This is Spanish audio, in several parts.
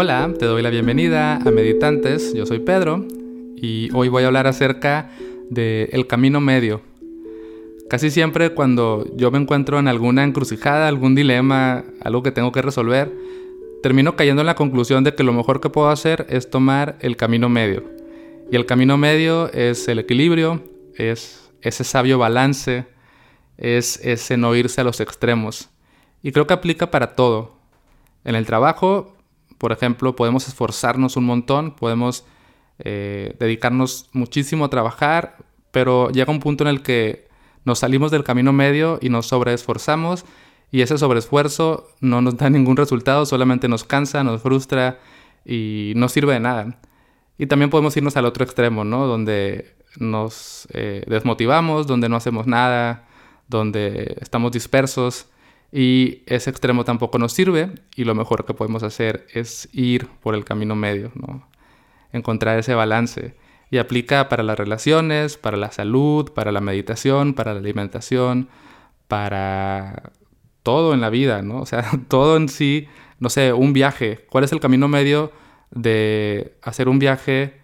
Hola, te doy la bienvenida a Meditantes, yo soy Pedro y hoy voy a hablar acerca de el camino medio. Casi siempre cuando yo me encuentro en alguna encrucijada, algún dilema, algo que tengo que resolver, termino cayendo en la conclusión de que lo mejor que puedo hacer es tomar el camino medio. Y el camino medio es el equilibrio, es ese sabio balance, es ese no irse a los extremos. Y creo que aplica para todo. En el trabajo por ejemplo, podemos esforzarnos un montón, podemos eh, dedicarnos muchísimo a trabajar, pero llega un punto en el que nos salimos del camino medio y nos sobreesforzamos y ese sobreesfuerzo no nos da ningún resultado, solamente nos cansa, nos frustra y no sirve de nada. Y también podemos irnos al otro extremo, ¿no? Donde nos eh, desmotivamos, donde no hacemos nada, donde estamos dispersos y ese extremo tampoco nos sirve y lo mejor que podemos hacer es ir por el camino medio, ¿no? encontrar ese balance. Y aplica para las relaciones, para la salud, para la meditación, para la alimentación, para todo en la vida, ¿no? O sea, todo en sí, no sé, un viaje. ¿Cuál es el camino medio de hacer un viaje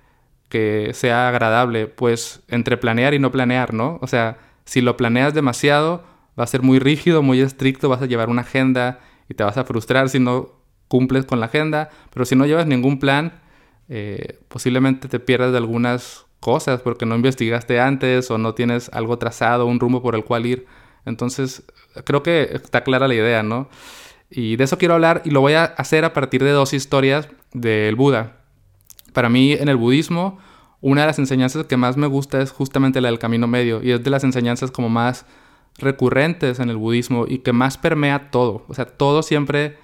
que sea agradable? Pues entre planear y no planear, ¿no? O sea, si lo planeas demasiado, va a ser muy rígido, muy estricto, vas a llevar una agenda y te vas a frustrar si no cumples con la agenda, pero si no llevas ningún plan, eh, posiblemente te pierdas de algunas cosas porque no investigaste antes o no tienes algo trazado, un rumbo por el cual ir. Entonces, creo que está clara la idea, ¿no? Y de eso quiero hablar y lo voy a hacer a partir de dos historias del Buda. Para mí, en el budismo, una de las enseñanzas que más me gusta es justamente la del camino medio y es de las enseñanzas como más recurrentes en el budismo y que más permea todo. O sea, todo siempre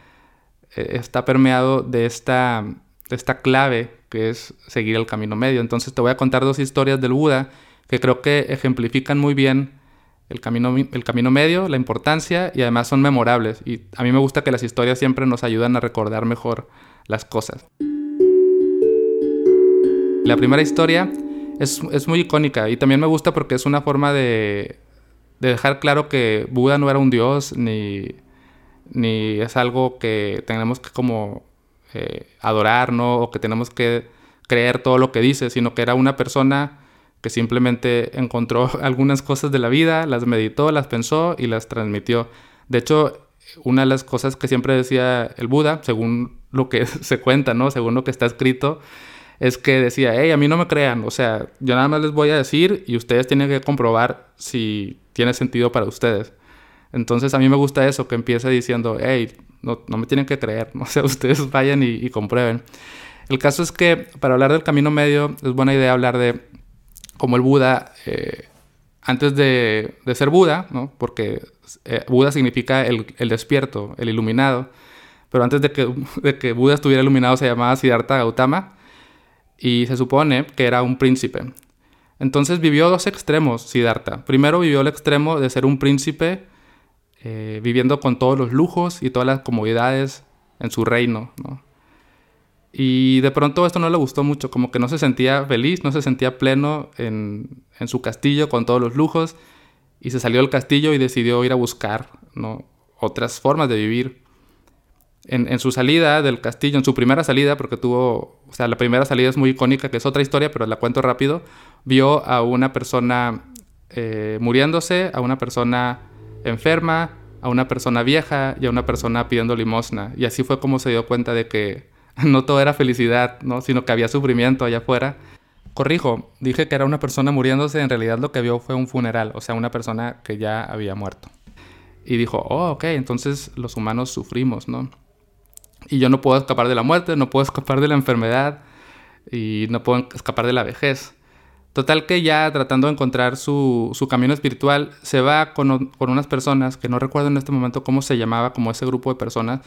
eh, está permeado de esta, de esta clave que es seguir el camino medio. Entonces te voy a contar dos historias del Buda que creo que ejemplifican muy bien el camino, el camino medio, la importancia y además son memorables. Y a mí me gusta que las historias siempre nos ayudan a recordar mejor las cosas. La primera historia es, es muy icónica y también me gusta porque es una forma de, de dejar claro que Buda no era un dios ni, ni es algo que tenemos que como eh, adorar, ¿no? O que tenemos que creer todo lo que dice, sino que era una persona que simplemente encontró algunas cosas de la vida, las meditó, las pensó y las transmitió. De hecho, una de las cosas que siempre decía el Buda, según lo que se cuenta, ¿no? Según lo que está escrito, es que decía, hey, a mí no me crean, o sea, yo nada más les voy a decir y ustedes tienen que comprobar si tiene sentido para ustedes. Entonces a mí me gusta eso, que empiece diciendo, hey, no, no me tienen que creer, o sea, ustedes vayan y, comprueben. El caso es que para hablar del camino medio es buena idea hablar de cómo el Buda, eh, antes de, de, ser Buda, ¿no? porque eh, Buda significa el, el, despierto, el iluminado, pero antes de que, de que Buda estuviera iluminado se llamaba Siddhartha Gautama y se supone que era un príncipe. Entonces vivió dos extremos Siddhartha. Primero vivió el extremo de ser un príncipe eh, viviendo con todos los lujos y todas las comodidades en su reino. Y de pronto esto no le gustó mucho, como que no se sentía feliz, no se sentía pleno en, su castillo con todos los lujos y se salió del castillo y decidió ir a buscar ¿no? otras formas de vivir en, su salida del castillo, en su primera salida, porque tuvo, o sea, la primera salida es muy icónica, que es otra historia, pero la cuento rápido, vio a una persona eh, muriéndose, a una persona enferma, a una persona vieja y a una persona pidiendo limosna. Y así fue como se dio cuenta de que no todo era felicidad, ¿no? sino que había sufrimiento allá afuera. Corrijo, dije que era una persona muriéndose, en realidad lo que vio fue un funeral, o sea, una persona que ya había muerto. Y dijo, oh, ok, entonces los humanos sufrimos, ¿no? Y yo no puedo escapar de la muerte, no puedo escapar de la enfermedad y no puedo escapar de la vejez. Total que ya tratando de encontrar su, su camino espiritual, se va con, con, unas personas, que no recuerdo en este momento cómo se llamaba, como ese grupo de personas,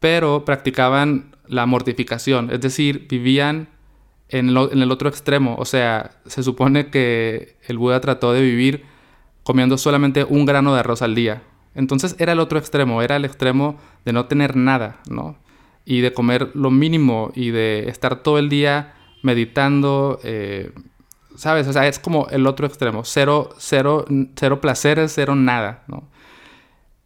pero practicaban la mortificación, es decir, vivían en, en el otro extremo. O sea, se supone que el Buda trató de vivir comiendo solamente un grano de arroz al día. Entonces era el otro extremo, era el extremo de no tener nada, ¿no? Y de comer lo mínimo y de estar todo el día meditando, eh, ¿sabes? O sea, es como el otro extremo, cero, cero, cero placeres, cero nada, ¿no?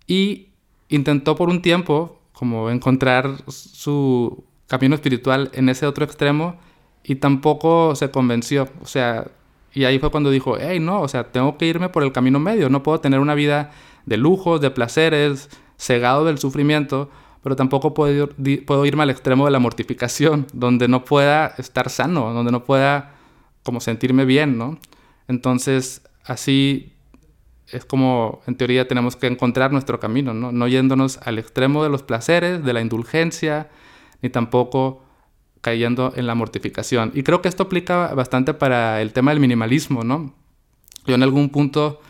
Y intentó por un tiempo como encontrar su camino espiritual en ese otro extremo y tampoco se convenció. O sea, y ahí fue cuando dijo, hey, no, o sea, tengo que irme por el camino medio, no puedo tener una vida de lujos, de placeres, cegado del sufrimiento, pero tampoco puedo, puedo irme al extremo de la mortificación, donde no pueda estar sano, donde no pueda como sentirme bien, ¿no? Entonces, así es como en teoría tenemos que encontrar nuestro camino, ¿no? No yéndonos al extremo de los placeres, de la indulgencia, ni tampoco cayendo en la mortificación. Y creo que esto aplica bastante para el tema del minimalismo, ¿no? Yo en algún punto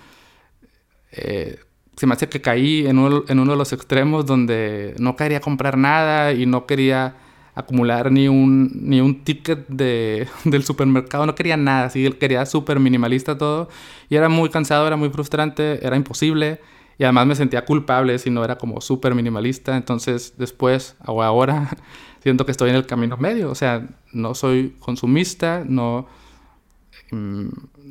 eh, se me hace que caí en uno, en uno de los extremos donde no quería comprar nada y no quería acumular ni un, ni un ticket de, del supermercado, no quería nada, así quería súper minimalista todo y era muy cansado, era muy frustrante, era imposible y además me sentía culpable si no era como súper minimalista, entonces después o ahora siento que estoy en el camino medio, o sea, no soy consumista, no, mm,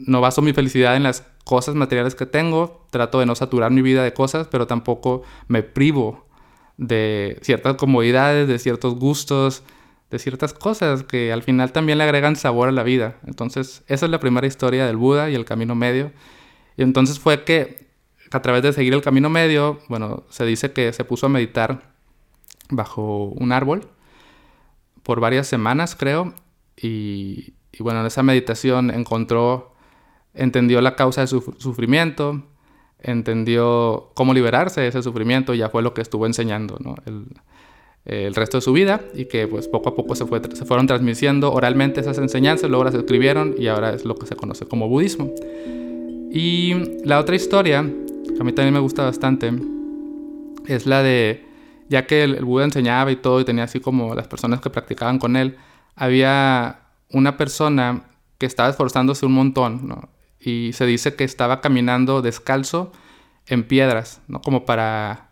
no baso mi felicidad en las cosas materiales que tengo, trato de no saturar mi vida de cosas, pero tampoco me privo de ciertas comodidades, de ciertos gustos, de ciertas cosas que al final también le agregan sabor a la vida. Entonces, esa es la primera historia del Buda y el camino medio. Y entonces fue que a través de seguir el camino medio, bueno, se dice que se puso a meditar bajo un árbol por varias semanas, creo, y, y bueno, en esa meditación encontró, entendió la causa de su sufrimiento, entendió cómo liberarse de ese sufrimiento y ya fue lo que estuvo enseñando ¿no? el, el, resto de su vida y que pues poco a poco se, fue, se fueron transmitiendo oralmente esas enseñanzas, luego las escribieron y ahora es lo que se conoce como budismo. Y la otra historia, que a mí también me gusta bastante, es la de, ya que el, el Buda enseñaba y todo y tenía así como las personas que practicaban con él, había una persona que estaba esforzándose un montón, ¿no? Y se dice que estaba caminando descalzo en piedras, ¿no? Como para,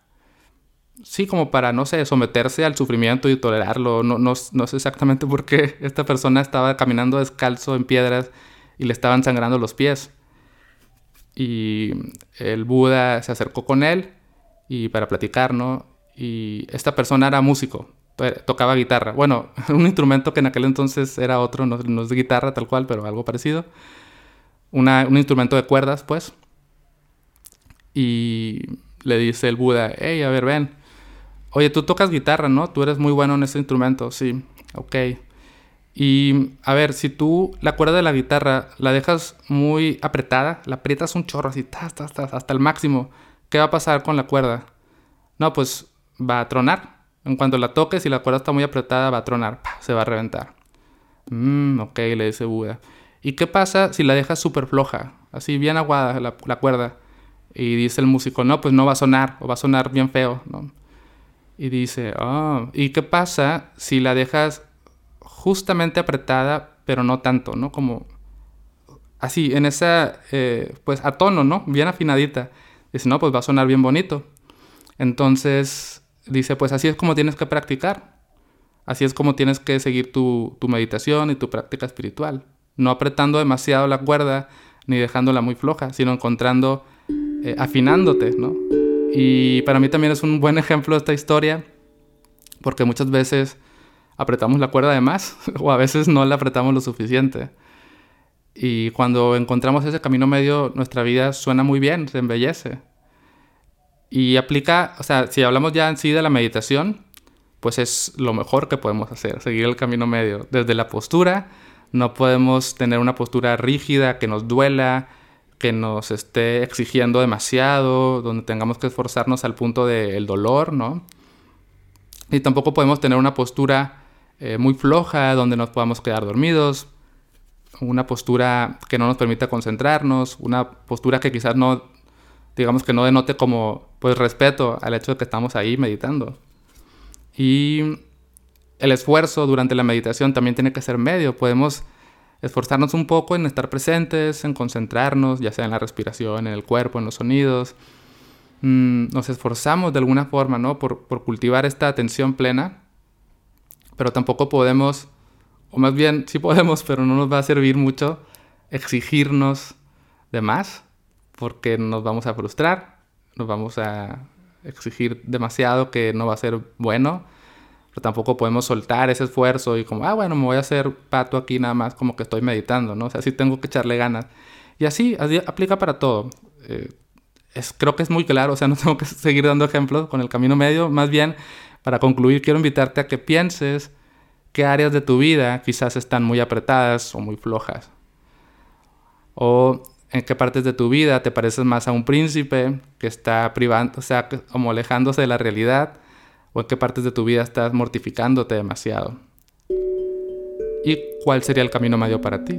sí, como para, no sé, someterse al sufrimiento y tolerarlo. No, no, sé exactamente por qué esta persona estaba caminando descalzo en piedras y le estaban sangrando los pies. Y el Buda se acercó con él y para platicar, ¿no? Y esta persona era músico, tocaba guitarra. Bueno, un instrumento que en aquel entonces era otro, no, no es guitarra tal cual, pero algo parecido un instrumento de cuerdas, pues. Y le dice el Buda, hey, a ver, ven. Oye, tú tocas guitarra, ¿no? Tú eres muy bueno en ese instrumento, sí, ok. Y a ver, si tú la cuerda de la guitarra la dejas muy apretada, la aprietas un chorro así, hasta el máximo, ¿qué va a pasar con la cuerda? No, pues va a tronar. En cuanto la toques y la cuerda está muy apretada, va a tronar, se va a reventar. Mmm, ok, le dice Buda. ¿Y qué pasa si la dejas súper floja? Así bien aguada la, cuerda. Y dice el músico, no, pues no va a sonar, o va a sonar bien feo, ¿no? Y dice, oh, ¿y qué pasa si la dejas justamente apretada, pero no tanto, ¿no? Como así, en esa, eh, pues a tono, ¿no? Bien afinadita. Dice, no, pues va a sonar bien bonito. Entonces, dice, pues así es como tienes que practicar. Así es como tienes que seguir tu, tu meditación y tu práctica espiritual no apretando demasiado la cuerda ni dejándola muy floja, sino encontrando, eh, afinándote, ¿no? Y para mí también es un buen ejemplo esta historia, porque muchas veces apretamos la cuerda de más o a veces no la apretamos lo suficiente. Y cuando encontramos ese camino medio, nuestra vida suena muy bien, se embellece. Y aplica, o sea, si hablamos ya en sí de la meditación, pues es lo mejor que podemos hacer, seguir el camino medio, desde la postura, no podemos tener una postura rígida que nos duela, que nos esté exigiendo demasiado, donde tengamos que esforzarnos al punto del dolor, ¿no? Y tampoco podemos tener una postura eh, muy floja, donde nos podamos quedar dormidos, una postura que no nos permita concentrarnos, una postura que quizás no, digamos que no denote como, pues, respeto al hecho de que estamos ahí meditando. Y el esfuerzo durante la meditación también tiene que ser medio. Podemos esforzarnos un poco en estar presentes, en concentrarnos, ya sea en la respiración, en el cuerpo, en los sonidos. Mm, nos esforzamos de alguna forma, ¿no? Por, por cultivar esta atención plena, pero tampoco podemos, o más bien sí podemos, pero no nos va a servir mucho exigirnos de más, porque nos vamos a frustrar, nos vamos a exigir demasiado que no va a ser bueno pero tampoco podemos soltar ese esfuerzo y como, ah, bueno, me voy a hacer pato aquí nada más como que estoy meditando, ¿no? O sea, sí tengo que echarle ganas. Y así, aplica para todo. Eh, es, creo que es muy claro, o sea, no tengo que seguir dando ejemplos con el camino medio. Más bien, para concluir, quiero invitarte a que pienses qué áreas de tu vida quizás están muy apretadas o muy flojas. O en qué partes de tu vida te pareces más a un príncipe que está privando, o sea, como alejándose de la realidad o en qué partes de tu vida estás mortificándote demasiado. ¿Y cuál sería el camino medio para ti?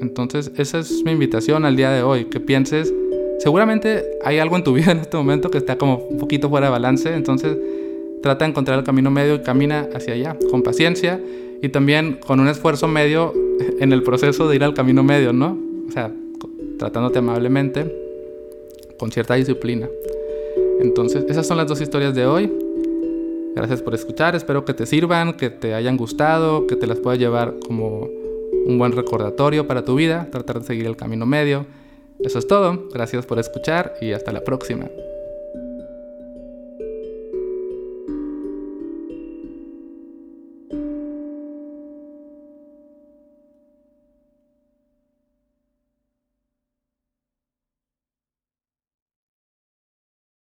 Entonces, esa es mi invitación al día de hoy, que pienses, seguramente hay algo en tu vida en este momento que está como un poquito fuera de balance, entonces trata de encontrar el camino medio y camina hacia allá, con paciencia y también con un esfuerzo medio en el proceso de ir al camino medio, ¿no? O sea, tratándote amablemente, con cierta disciplina. Entonces, esas son las dos historias de hoy. Gracias por escuchar, espero que te sirvan, que te hayan gustado, que te las puedas llevar como un buen recordatorio para tu vida, tratar de seguir el camino medio. Eso es todo, gracias por escuchar y hasta la próxima.